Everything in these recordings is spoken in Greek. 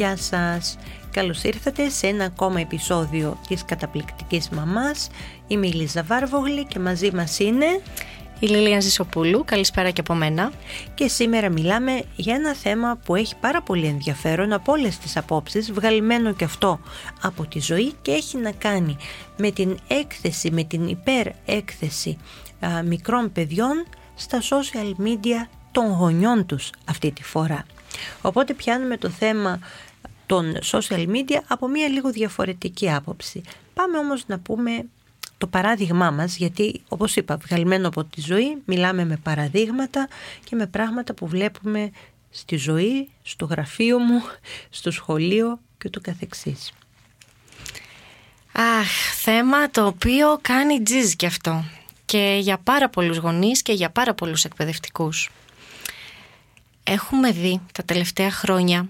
Γεια σας! Καλώς ήρθατε σε ένα ακόμα επεισόδιο της καταπληκτικής μαμάς. Είμαι η Λίζα Βάρβογλη και μαζί μας είναι... Η Λίλια Ζησοπούλου, καλησπέρα και από μένα. Και σήμερα μιλάμε για ένα θέμα που έχει πάρα πολύ ενδιαφέρον από όλες τις απόψεις, βγαλμένο και αυτό από τη ζωή και έχει να κάνει με την έκθεση, με την υπερέκθεση α, μικρών παιδιών στα social media των γονιών τους αυτή τη φορά. Οπότε πιάνουμε το θέμα των social media από μια λίγο διαφορετική άποψη. Πάμε όμως να πούμε το παράδειγμά μας, γιατί όπως είπα, βγαλμένο από τη ζωή, μιλάμε με παραδείγματα και με πράγματα που βλέπουμε στη ζωή, στο γραφείο μου, στο σχολείο και το καθεξής. Αχ, θέμα το οποίο κάνει τζιζ και αυτό. Και για πάρα πολλούς γονείς και για πάρα πολλούς εκπαιδευτικούς. Έχουμε δει τα τελευταία χρόνια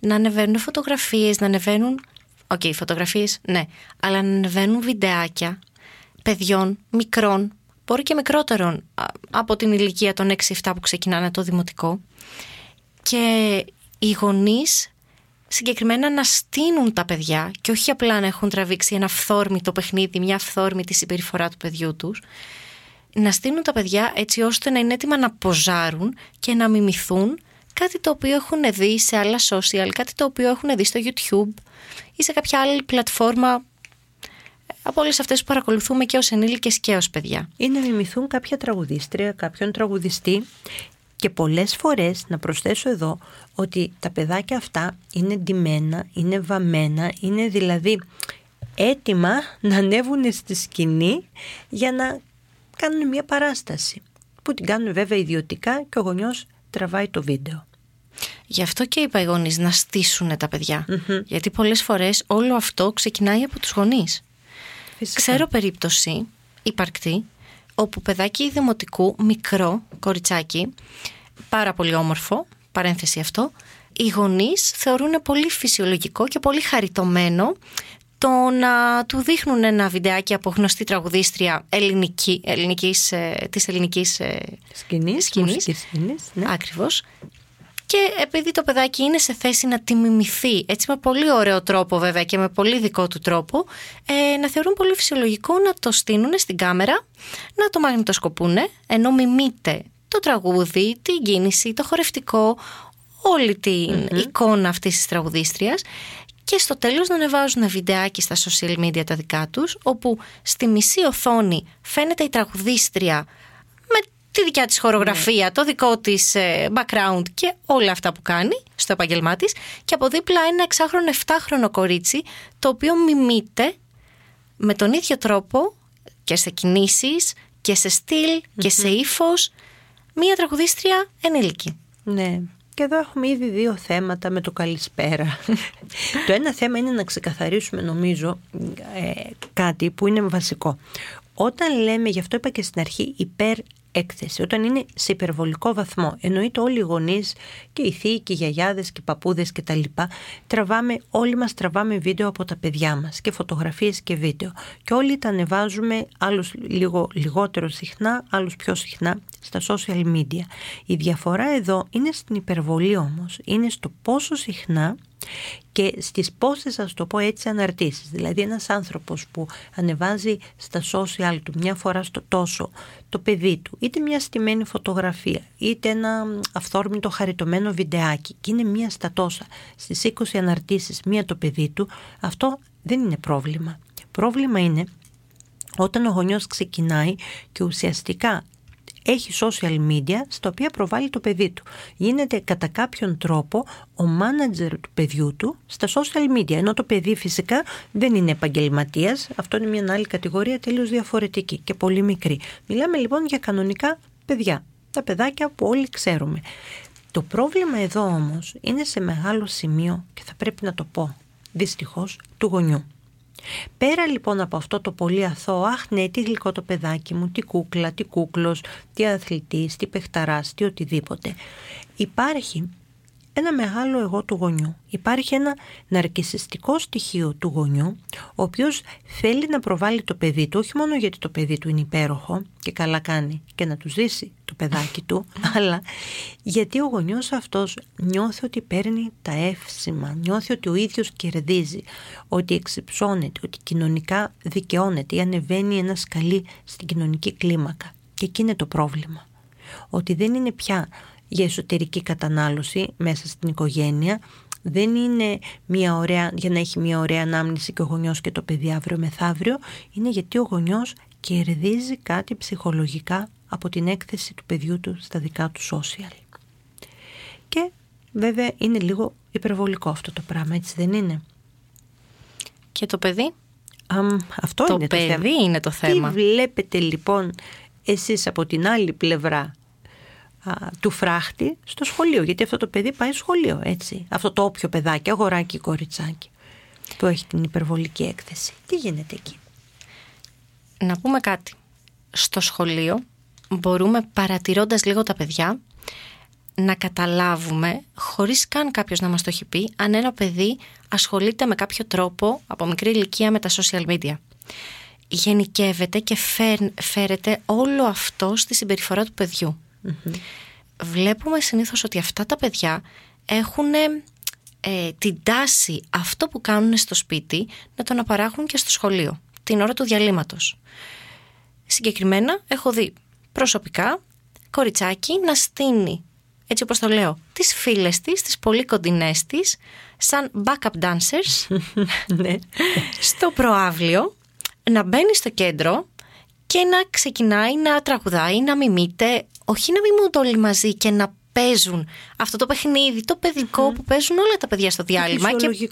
να ανεβαίνουν φωτογραφίες, να ανεβαίνουν... OK, okay, φωτογραφίες, ναι. Αλλά να ανεβαίνουν βιντεάκια παιδιών, μικρών, μπορεί και μικρότερων από την ηλικία των 6-7 που ξεκινάνε το δημοτικό. Και οι γονείς συγκεκριμένα να στήνουν τα παιδιά και όχι απλά να έχουν τραβήξει ένα αυθόρμητο παιχνίδι, μια αυθόρμητη συμπεριφορά του παιδιού τους, να στείλουν τα παιδιά έτσι ώστε να είναι έτοιμα να ποζάρουν και να μιμηθούν κάτι το οποίο έχουν δει σε άλλα social, κάτι το οποίο έχουν δει στο YouTube ή σε κάποια άλλη πλατφόρμα από όλες αυτές που παρακολουθούμε και ως ενήλικες και ως παιδιά. Ή να μιμηθούν κάποια τραγουδίστρια, κάποιον τραγουδιστή. Και πολλές φορές να προσθέσω εδώ ότι τα παιδάκια αυτά είναι ντυμένα, είναι βαμμένα, είναι δηλαδή έτοιμα να ανέβουν στη σκηνή για να κάνουν μια παράσταση που την κάνουν βέβαια ιδιωτικά και ο γονιός τραβάει το βίντεο. Γι' αυτό και είπα οι γονείς να στήσουν τα παιδια Γιατί πολλές φορές όλο αυτό ξεκινάει από τους γονείς. Ξέρω περίπτωση υπαρκτή όπου παιδάκι δημοτικού, μικρό κοριτσάκι, πάρα πολύ όμορφο, παρένθεση αυτό, οι γονείς θεωρούν πολύ φυσιολογικό και πολύ χαριτωμένο το να του δείχνουν ένα βιντεάκι από γνωστή τραγουδίστρια ελληνική, ελληνικής, ε, της ελληνικής ε, σκηνής, σκηνής, σκηνής ναι. ακριβώς. Και επειδή το παιδάκι είναι σε θέση να τη μιμηθεί έτσι με πολύ ωραίο τρόπο βέβαια και με πολύ δικό του τρόπο ε, να θεωρούν πολύ φυσιολογικό να το στείλουν στην κάμερα να το μαγνητοσκοπούνε ενώ μιμείται το τραγούδι, την κίνηση, το χορευτικό όλη την εικόνα αυτής της τραγουδίστριας και στο τέλος να ανεβάζουν βιντεάκι στα social media τα δικά τους όπου στη μισή οθόνη φαίνεται η τραγουδίστρια με τη δικιά της χορογραφία, το δικό της ε, background και όλα αυτά που κάνει στο επαγγελμά της και από δίπλα ένα εξάχρονο, εφτάχρονο κορίτσι το οποίο μιμείται με τον ίδιο τρόπο και σε κινήσεις και σε στυλ και σε ύφος μία τραγουδίστρια ενήλικη. Ναι, και εδώ έχουμε ήδη δύο θέματα με το καλησπέρα. το ένα θέμα είναι να ξεκαθαρίσουμε νομίζω ε, κάτι που είναι βασικό. Όταν λέμε, γι' αυτό είπα και στην αρχή, υπέρ έκθεση, όταν είναι σε υπερβολικό βαθμό. Εννοείται όλοι οι γονείς και οι θείοι και οι γιαγιάδες και οι παππούδες κτλ. Τραβάμε, όλοι μας τραβάμε βίντεο από τα παιδιά μας και φωτογραφίες και βίντεο. Και όλοι τα ανεβάζουμε, άλλους λίγο λιγότερο συχνά, άλλους πιο συχνά, στα social media. Η διαφορά εδώ είναι στην υπερβολή όμως. Είναι στο πόσο συχνά και στις πόσες ας το πω έτσι αναρτήσεις. Δηλαδή ένας άνθρωπος που ανεβάζει στα social του μια φορά στο τόσο το παιδί του, είτε μια στημένη φωτογραφία, είτε ένα αυθόρμητο χαριτωμένο βιντεάκι και είναι μία στα τόσα, στις 20 αναρτήσεις μία το παιδί του, αυτό δεν είναι πρόβλημα. Πρόβλημα είναι όταν ο γονιός ξεκινάει και ουσιαστικά έχει social media στα οποία προβάλλει το παιδί του. Γίνεται κατά κάποιον τρόπο ο manager του παιδιού του στα social media. Ενώ το παιδί φυσικά δεν είναι επαγγελματίας, αυτό είναι μια άλλη κατηγορία τελείως διαφορετική και πολύ μικρή. Μιλάμε λοιπόν για κανονικά παιδιά. τα παιδάκια που όλοι ξέρουμε. Το πρόβλημα εδώ όμως είναι σε μεγάλο σημείο και θα πρέπει να το πω δυστυχώς του γονιού. Πέρα λοιπόν από αυτό το πολύ αθώο, αχ ναι, τι γλυκό το παιδάκι μου, τι κούκλα, τι κούκλος, τι αθλητής, τι παιχταράς, τι οτιδήποτε. Υπάρχει ένα μεγάλο εγώ του γονιού. Υπάρχει ένα ναρκισιστικό στοιχείο του γονιού, ο οποίος θέλει να προβάλλει το παιδί του, όχι μόνο γιατί το παιδί του είναι υπέροχο και καλά κάνει και να του ζήσει το παιδάκι του, αλλά γιατί ο γονιός αυτός νιώθει ότι παίρνει τα εύσημα, νιώθει ότι ο ίδιος κερδίζει, ότι εξυψώνεται, ότι κοινωνικά δικαιώνεται ή ανεβαίνει ένα σκαλί στην κοινωνική κλίμακα. Και εκεί είναι το πρόβλημα. Ότι δεν είναι πια για εσωτερική κατανάλωση μέσα στην οικογένεια. Δεν είναι μια ωραία, για να έχει μια ωραία ανάμνηση και ο γονιός και το παιδί αύριο μεθαύριο. Είναι γιατί ο γονιός κερδίζει κάτι ψυχολογικά από την έκθεση του παιδιού του στα δικά του social. Και βέβαια είναι λίγο υπερβολικό αυτό το πράγμα, έτσι δεν είναι; Και το παιδί; αυτό το είναι παιδί το θέμα. είναι το θέμα. Τι βλέπετε λοιπόν εσείς από την άλλη πλευρά του φράχτη στο σχολείο. Γιατί αυτό το παιδί πάει σχολείο, έτσι. Αυτό το όποιο παιδάκι, αγοράκι ή κοριτσάκι, που έχει την υπερβολική έκθεση. Τι γίνεται εκεί; Να πούμε κάτι. Στο σχολείο μπορούμε παρατηρώντας λίγο τα παιδιά να καταλάβουμε, χωρίς καν κάποιος να μας το έχει πει, αν ένα παιδί ασχολείται με κάποιο τρόπο από μικρή ηλικία με τα social media. Γενικεύεται και φέρεται όλο αυτό στη συμπεριφορά του παιδιου Βλέπουμε συνήθως ότι αυτά τα παιδιά έχουν ε, την τάση αυτό που κάνουν στο σπίτι να το αναπαράγουν και στο σχολείο, την ώρα του διαλύματος. Συγκεκριμένα έχω δει προσωπικά κοριτσάκι να στείνει, έτσι όπως το λέω, τις φίλες της, τις πολύ κοντινές της, σαν backup dancers, ναι. στο προάβλιο, να μπαίνει στο κέντρο και να ξεκινάει να τραγουδάει, να μιμείται, όχι να μιμούνται όλοι μαζί και να παίζουν αυτό το παιχνίδι, το παιδικο που παίζουν όλα τα παιδιά στο διάλειμμα. Και,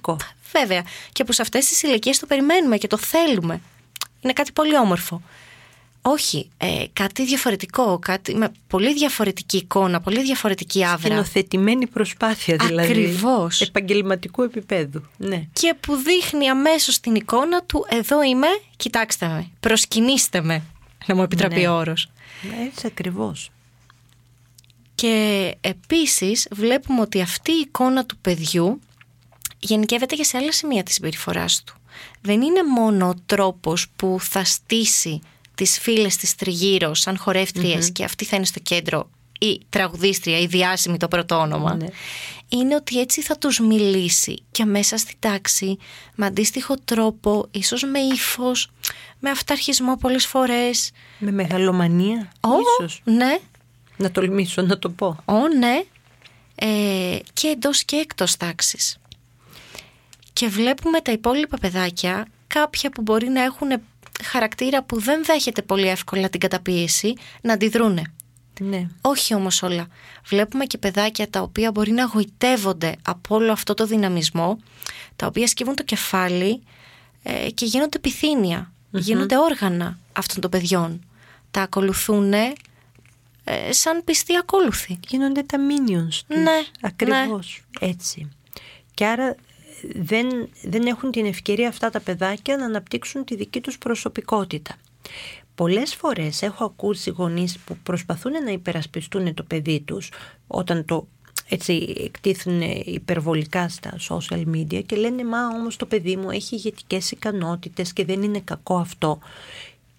βέβαια. Και που σε αυτές τις ηλικίες το περιμένουμε και το θέλουμε. Είναι κάτι πολύ όμορφο. Όχι, ε, κάτι διαφορετικό, κάτι με πολύ διαφορετική εικόνα, πολύ διαφορετική άβρα. Σκηνοθετημένη προσπάθεια δηλαδή. Ακριβώς. Επαγγελματικού επίπεδου. Ναι. Και που δείχνει αμέσως την εικόνα του «Εδώ είμαι, κοιτάξτε με, προσκυνήστε με», να μου επιτραπεί ναι. ο όρος. Ναι, έτσι ακριβώς. Και επίσης βλέπουμε ότι αυτή η εικόνα του παιδιού γενικεύεται και σε άλλα σημεία της συμπεριφοράς του. Δεν είναι μόνο ο τρόπος που θα στήσει τις φίλες της τριγύρω σαν χορευτριες και αυτή θα είναι στο κέντρο η τραγουδίστρια, η διάσημη το πρώτο όνομα. Ναι. Είναι ότι έτσι θα τους μιλήσει και μέσα στη τάξη με αντίστοιχο τρόπο, ίσως με ύφος, με αυταρχισμό πολλές φορές. Με μεγαλομανία, oh, ίσως. Ναι. Να τολμήσω να το πω. Ω, ναι. Ε, και εντός και εκτός τάξης. Και βλέπουμε τα υπόλοιπα παιδάκια, κάποια που μπορεί να έχουν χαρακτήρα που δεν δέχεται πολύ εύκολα την καταπίεση, να αντιδρούνε. Ναι. Όχι όμως όλα. Βλέπουμε και παιδάκια τα οποία μπορεί να γοητεύονται από όλο αυτό το δυναμισμό, τα οποία σκύβουν το κεφάλι ε, και γίνονται γίνονται όργανα αυτών των παιδιών. Τα ακολουθούν ε, σαν πιστοί ακόλουθοι. Γίνονται τα minions τους. Ναι, Ακριβώς. Ναι. Έτσι. Και άρα δεν, δεν έχουν την ευκαιρία αυτά τα παιδάκια να αναπτύξουν τη δική τους προσωπικότητα. Πολλές φορές έχω ακούσει γονείς που προσπαθούν να υπερασπιστούν το παιδί τους όταν το έτσι εκτίθουν υπερβολικά στα social media και λένε μα όμως το παιδί μου έχει ηγετικές ικανότητες και δεν είναι κακό αυτό.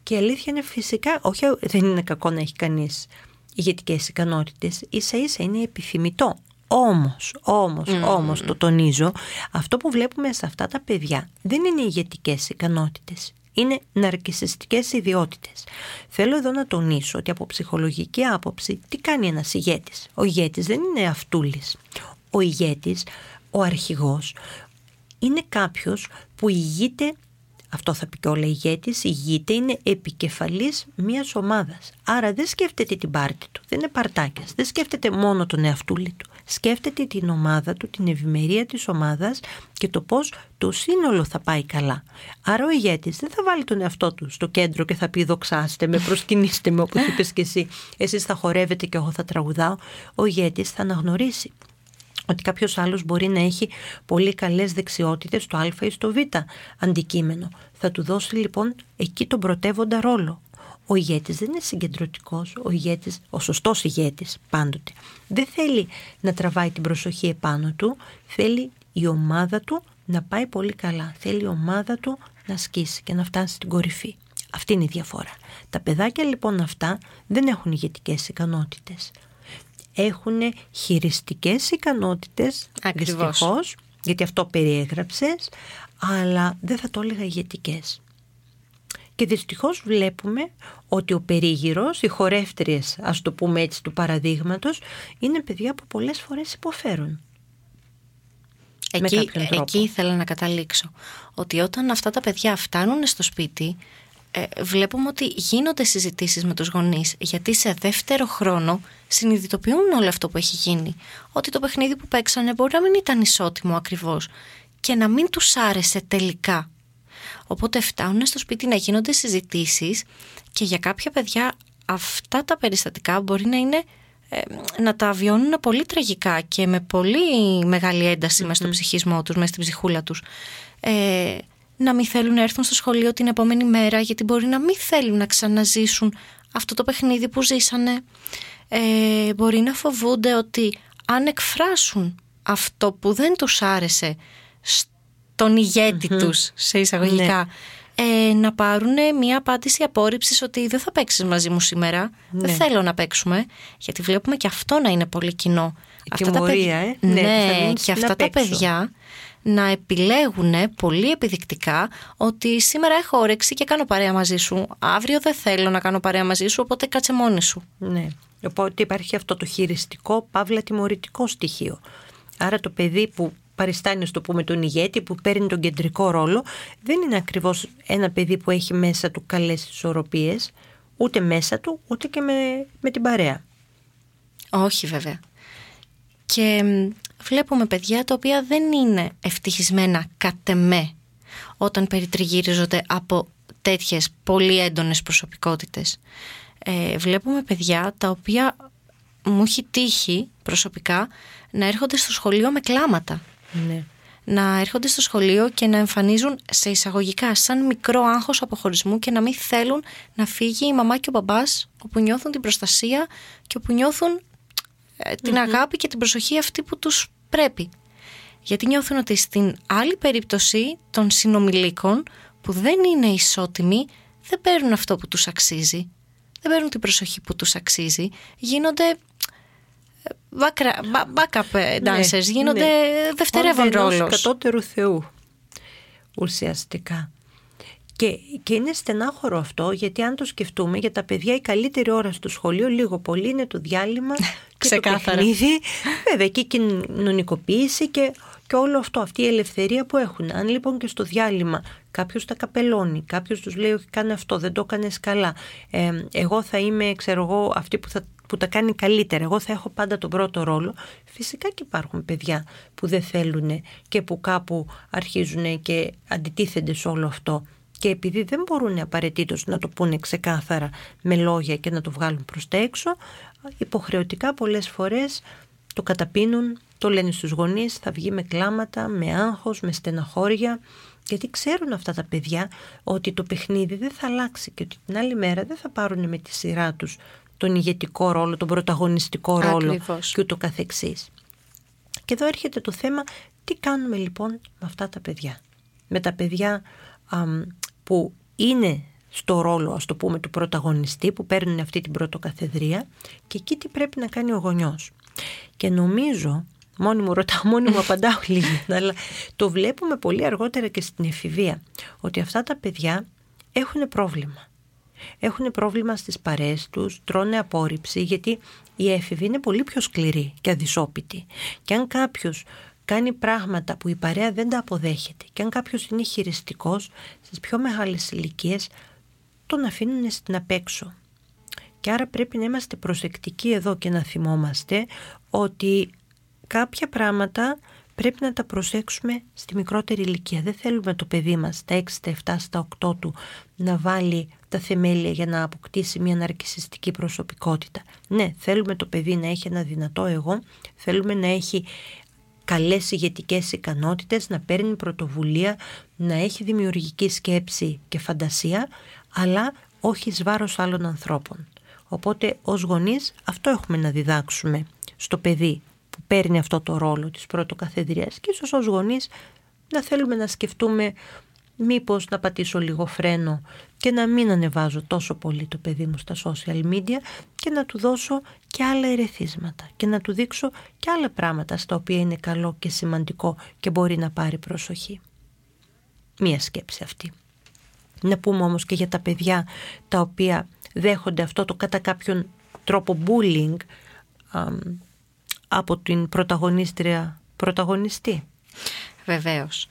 Και η αλήθεια είναι φυσικά, όχι δεν είναι κακό να έχει κανείς ηγετικές ικανότητες, ίσα ίσα είναι επιθυμητό. Όμως, όμως, mm. όμως το τονίζω, αυτό που βλέπουμε σε αυτά τα παιδιά δεν είναι ηγετικές ικανότητες. Είναι ναρκισιστικές ιδιότητες. Θέλω εδώ να τονίσω ότι από ψυχολογική άποψη τι κάνει ένας ηγέτης. Ο ηγέτης δεν είναι αυτούλης. Ο ηγέτης, ο αρχηγός, είναι κάποιος που ηγείται αυτό θα πει και όλα ηγέτης, ηγείται, είναι επικεφαλής μιας ομάδας. Άρα δεν σκέφτεται την πάρτη του, δεν είναι παρτάκιας, δεν σκέφτεται μόνο τον εαυτούλη του σκέφτεται την ομάδα του, την ευημερία της ομάδας και το πώς το σύνολο θα πάει καλά. Άρα ο ηγέτης δεν θα βάλει τον εαυτό του στο κέντρο και θα πει δοξάστε με, προσκυνήστε με όπως είπες και εσύ. Εσείς θα χορεύετε και εγώ θα τραγουδάω. Ο ηγέτης θα αναγνωρίσει ότι κάποιος άλλος μπορεί να έχει πολύ καλές δεξιότητες στο α ή στο β αντικείμενο. Θα του δώσει λοιπόν εκεί τον πρωτεύοντα ρόλο. Ο ηγέτης δεν είναι συγκεντρωτικός, ο, ηγέτης, ο σωστός ηγέτης πάντοτε. Δεν θέλει να τραβάει την προσοχή επάνω του, θέλει η ομάδα του να πάει πολύ καλά. Θέλει η ομάδα του να σκίσει και να φτάσει στην κορυφή. Αυτή είναι η διαφορά. Τα παιδάκια λοιπόν αυτά δεν έχουν ηγετικές ικανότητες έχουν χειριστικές ικανότητες, δυστυχώς, γιατί αυτό περιέγραψες, αλλά δεν θα το έλεγα ηγετικές. Και δυστυχώς βλέπουμε ότι ο περίγυρος, οι χορεύτριες, ας το πούμε έτσι, του παραδείγματος, είναι παιδιά που πολλές φορές υποφέρουν. Εκεί, εκεί ήθελα να καταλήξω. Ότι όταν αυτά τα παιδιά φτάνουν στο σπίτι, ε, βλέπουμε ότι γίνονται συζητήσεις με τους γονείς γιατί σε δεύτερο χρόνο συνειδητοποιούν όλο αυτό που έχει γίνει. Ότι το παιχνίδι που παίξανε μπορεί να μην ήταν ισότιμο ακριβώς και να μην τους άρεσε τελικά. Οπότε φτάνουν στο σπίτι να γίνονται συζητήσεις και για κάποια παιδιά αυτά τα περιστατικά μπορεί να είναι ε, να τα βιώνουν πολύ τραγικά και με πολύ μεγάλη ένταση mm-hmm. μέσα στο ψυχισμό τους, μέσα στην ψυχούλα τους. Ε, να μην θέλουν να έρθουν στο σχολείο την επόμενη μέρα γιατί μπορεί να μην θέλουν να ξαναζήσουν αυτό το παιχνίδι που ζήσανε. Ε, μπορεί να φοβούνται ότι αν εκφράσουν αυτό που δεν τους άρεσε στον ηγετη τους σε εισαγωγικά ναι. ε, να πάρουν μια απάντηση απόρριψης ότι δεν θα παίξεις μαζί μου σήμερα δεν ναι. θέλω να παίξουμε γιατί βλέπουμε και αυτό να είναι πολύ κοινό η αυτά τα παιδιά, ε; ναι, ναι και αυτά τα παιδιά να επιλέγουν πολύ επιδεικτικά ότι σήμερα έχω όρεξη και κάνω παρέα μαζί σου. Αύριο δεν θέλω να κάνω παρέα μαζί σου, οπότε κάτσε μόνη σου. Ναι. Οπότε υπάρχει αυτό το χειριστικό, παύλα τιμωρητικό στοιχείο. Άρα το παιδί που παριστάνει, το πούμε, τον ηγέτη, που παίρνει τον κεντρικό ρόλο, δεν είναι ακριβώς ένα παιδί που έχει μέσα του καλές ισορροπίες, ούτε μέσα του, ούτε και με, με την παρέα. Όχι βέβαια. Και βλέπουμε παιδιά τα οποία δεν είναι ευτυχισμένα κατ' εμέ όταν περιτριγύριζονται από τέτοιες πολύ έντονες προσωπικότητες. Ε, βλέπουμε παιδιά τα οποία μου έχει τύχει προσωπικά να έρχονται στο σχολείο με κλάματα. Ναι. Να έρχονται στο σχολείο και να εμφανίζουν σε εισαγωγικά σαν μικρό άγχος αποχωρισμού και να μην θέλουν να φύγει η μαμά και ο μπαμπάς όπου νιώθουν την προστασία και όπου νιώθουν ε, την αγάπη και την προσοχή αυτή που τους πρέπει. Γιατί νιώθουν ότι στην άλλη περίπτωση των συνομιλίκων που δεν είναι ισότιμοι δεν παίρνουν αυτό που τους αξίζει. Δεν παίρνουν την προσοχή που τους αξίζει. Γίνονται ε, backup ε, ναι, dancers, γίνονται ναι. δευτερεύον ρόλος. κατώτερου θεού ουσιαστικά. Και, και είναι στενάχωρο αυτό, γιατί αν το σκεφτούμε, για τα παιδιά η καλύτερη ώρα στο σχολείο, λίγο πολύ, είναι το διάλειμμα και το παιχνίδι. Βέβαια, και η κοινωνικοποίηση και, και όλο αυτό, αυτή η ελευθερία που έχουν. Αν λοιπόν και στο διάλειμμα κάποιος τα καπελώνει, κάποιος τους λέει: Όχι, κάνε αυτό, δεν το έκανες καλά. Ε, εγώ θα είμαι, ξέρω εγώ, αυτή που θα που τα κάνει καλύτερα. Εγώ θα έχω πάντα τον πρώτο ρόλο. Φυσικά και υπάρχουν παιδιά που δεν θέλουν και που κάπου αρχίζουν και αντιτίθενται σε όλο αυτό και επειδή δεν μπορούν απαραίτητος να το πούνε ξεκάθαρα με λόγια και να το βγάλουν προς τα έξω, υποχρεωτικά πολλές φορές το καταπίνουν, το λένε στους γονείς, θα βγει με κλάματα, με άγχος, με στεναχώρια, γιατί ξέρουν αυτά τα παιδιά ότι το παιχνίδι δεν θα αλλάξει και ότι την άλλη μέρα δεν θα πάρουν με τη σειρά τους τον ηγετικό ρόλο, τον πρωταγωνιστικό ρόλο Ακριβώς. και ούτω καθεξής. Και εδώ έρχεται το θέμα τι κάνουμε λοιπόν με αυτά τα παιδιά. Με τα παιδιά που είναι στο ρόλο ας το πούμε του πρωταγωνιστή που παίρνουν αυτή την πρωτοκαθεδρία και εκεί τι πρέπει να κάνει ο γονιός. Και νομίζω, μόνοι μου ρωτάω, μόνοι μου απαντάω λίγο, αλλά το βλέπουμε πολύ αργότερα και στην εφηβεία, ότι αυτά τα παιδιά έχουν πρόβλημα. Έχουν πρόβλημα στις παρέες τους, τρώνε απόρριψη, γιατί η έφηβη είναι πολύ πιο σκληρή και αδυσόπιτη. Και αν κάποιος κάνει πράγματα που η παρέα δεν τα αποδέχεται και αν κάποιος είναι χειριστικός στις πιο μεγάλες ηλικίες, τον αφήνουν στην απέξω. Και άρα πρέπει να είμαστε προσεκτικοί εδώ και να θυμόμαστε ότι κάποια πράγματα πρέπει να τα προσέξουμε στη μικρότερη ηλικία. Δεν θέλουμε το παιδί μας στα 6, στα 7, στα 8 του να βάλει τα θεμέλια για να αποκτήσει μια ναρκισιστική προσωπικότητα. Ναι, θέλουμε το παιδί να έχει ένα δυνατό εγώ, θέλουμε να έχει καλές ηγετικές ικανότητες, να παίρνει πρωτοβουλία, να έχει δημιουργική σκέψη και φαντασία, αλλά όχι εις βάρος άλλων ανθρώπων. Οπότε ως γονείς αυτό έχουμε να διδάξουμε στο παιδί που παίρνει αυτό το ρόλο της πρωτοκαθεδρίας και ίσως ως γονείς να θέλουμε να σκεφτούμε μήπως να πατήσω λίγο φρένο και να μην ανεβάζω τόσο πολύ το παιδί μου στα social media και να του δώσω και άλλα ερεθίσματα και να του δείξω και άλλα πράγματα στα οποία είναι καλό και σημαντικό και μπορεί να πάρει προσοχή. Μία σκέψη αυτή. Να πούμε όμως και για τα παιδιά τα οποία δέχονται αυτό το κατά κάποιον τρόπο bullying από την πρωταγωνίστρια πρωταγωνιστή. Βεβαίως.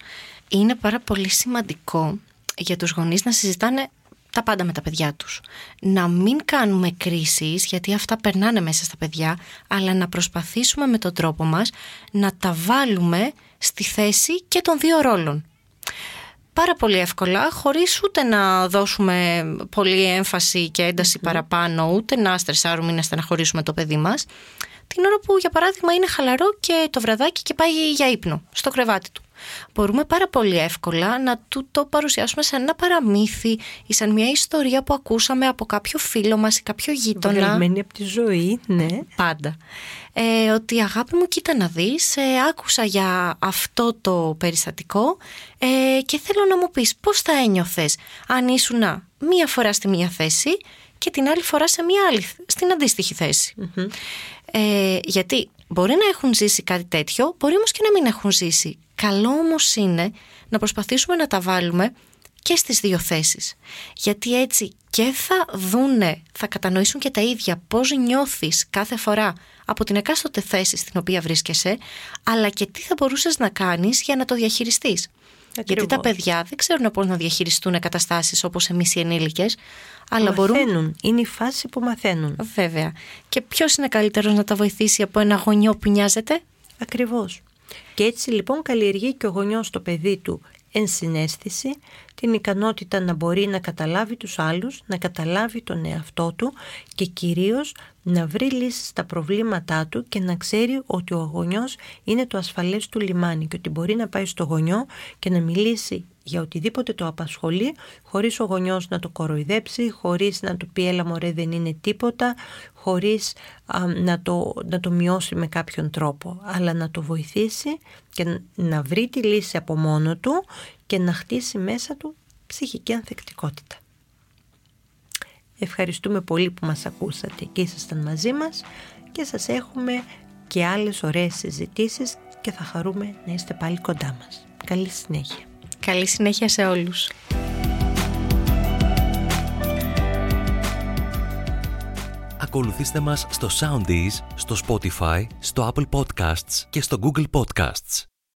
Είναι πάρα πολύ σημαντικό για τους γονείς να συζητάνε τα πάντα με τα παιδιά τους. Να μην κάνουμε κρίσεις, γιατί αυτά περνάνε μέσα στα παιδιά, αλλά να προσπαθήσουμε με τον τρόπο μας να τα βάλουμε στη θέση και των δύο ρόλων. Πάρα πολύ εύκολα, χωρίς ούτε να δώσουμε πολύ έμφαση και ένταση παραπάνω, ούτε να στρεσάρουμε ή να στεναχωρήσουμε το παιδί μας την ώρα που για παράδειγμα είναι χαλαρό και το βραδάκι και πάει για ύπνο στο κρεβάτι του. Μπορούμε πάρα πολύ εύκολα να του το παρουσιάσουμε σαν ένα παραμύθι ή σαν μια ιστορία που ακούσαμε από κάποιο φίλο μας ή κάποιο γείτονα. Βγαλμένη από τη ζωή, ναι. Πάντα. Ε, ότι αγάπη μου κοίτα να δεις, ε, άκουσα για αυτό το περιστατικό ε, και θέλω να μου πεις πώς θα ένιωθες αν ήσουν μία φορά στη μία θέση και την άλλη φορά σε μία άλλη, στην αντίστοιχη ε, γιατί μπορεί να έχουν ζήσει κάτι τέτοιο, μπορεί όμως και να μην έχουν ζήσει. Καλό όμως είναι να προσπαθήσουμε να τα βάλουμε και στις δύο θέσεις. Γιατί έτσι και θα δούνε, θα κατανοήσουν και τα ίδια πώς νιώθεις κάθε φορά από την εκάστοτε θέση στην οποία βρίσκεσαι, αλλά και τι θα μπορούσες να κάνεις για να το διαχειριστείς. Γιατί τα παιδιά δεν ξέρουν πώς να διαχειριστούν καταστάσεις όπως εμείς οι ενήλικες, αλλά μαθαίνουν. Μπορούν... Είναι η φάση που μαθαίνουν. Βέβαια. Και ποιος είναι καλύτερος να τα βοηθήσει από ένα γονιό που νοιάζεται; Ακριβώς. Και έτσι λοιπόν καλλιεργεί και ο γονιός το παιδί του ενσυναίσθηση, την ικανότητα να μπορεί να καταλάβει τους άλλους, να καταλάβει τον εαυτό του και κυρίως να βρει λύσεις στα προβλήματά του και να ξέρει ότι ο γονιός είναι το ασφαλές του λιμάνι και ότι μπορεί να πάει στο γονιό και να μιλήσει για οτιδήποτε το απασχολεί χωρίς ο γονιός να το κοροϊδέψει, χωρίς να του πει έλα μωρέ δεν είναι τίποτα, χωρίς να, το, να το μειώσει με κάποιον τρόπο, αλλά να το βοηθήσει και να βρει τη λύση από μόνο του και να χτίσει μέσα του ψυχική ανθεκτικότητα. Ευχαριστούμε πολύ που μας ακούσατε και ήσασταν μαζί μας και σας έχουμε και άλλες ωραίες συζητήσεις και θα χαρούμε να είστε πάλι κοντά μας. Καλή συνέχεια. Καλή συνέχεια σε όλους. Ακολουθήστε μας στο Soundees, στο Spotify, στο Apple Podcasts και στο Google Podcasts.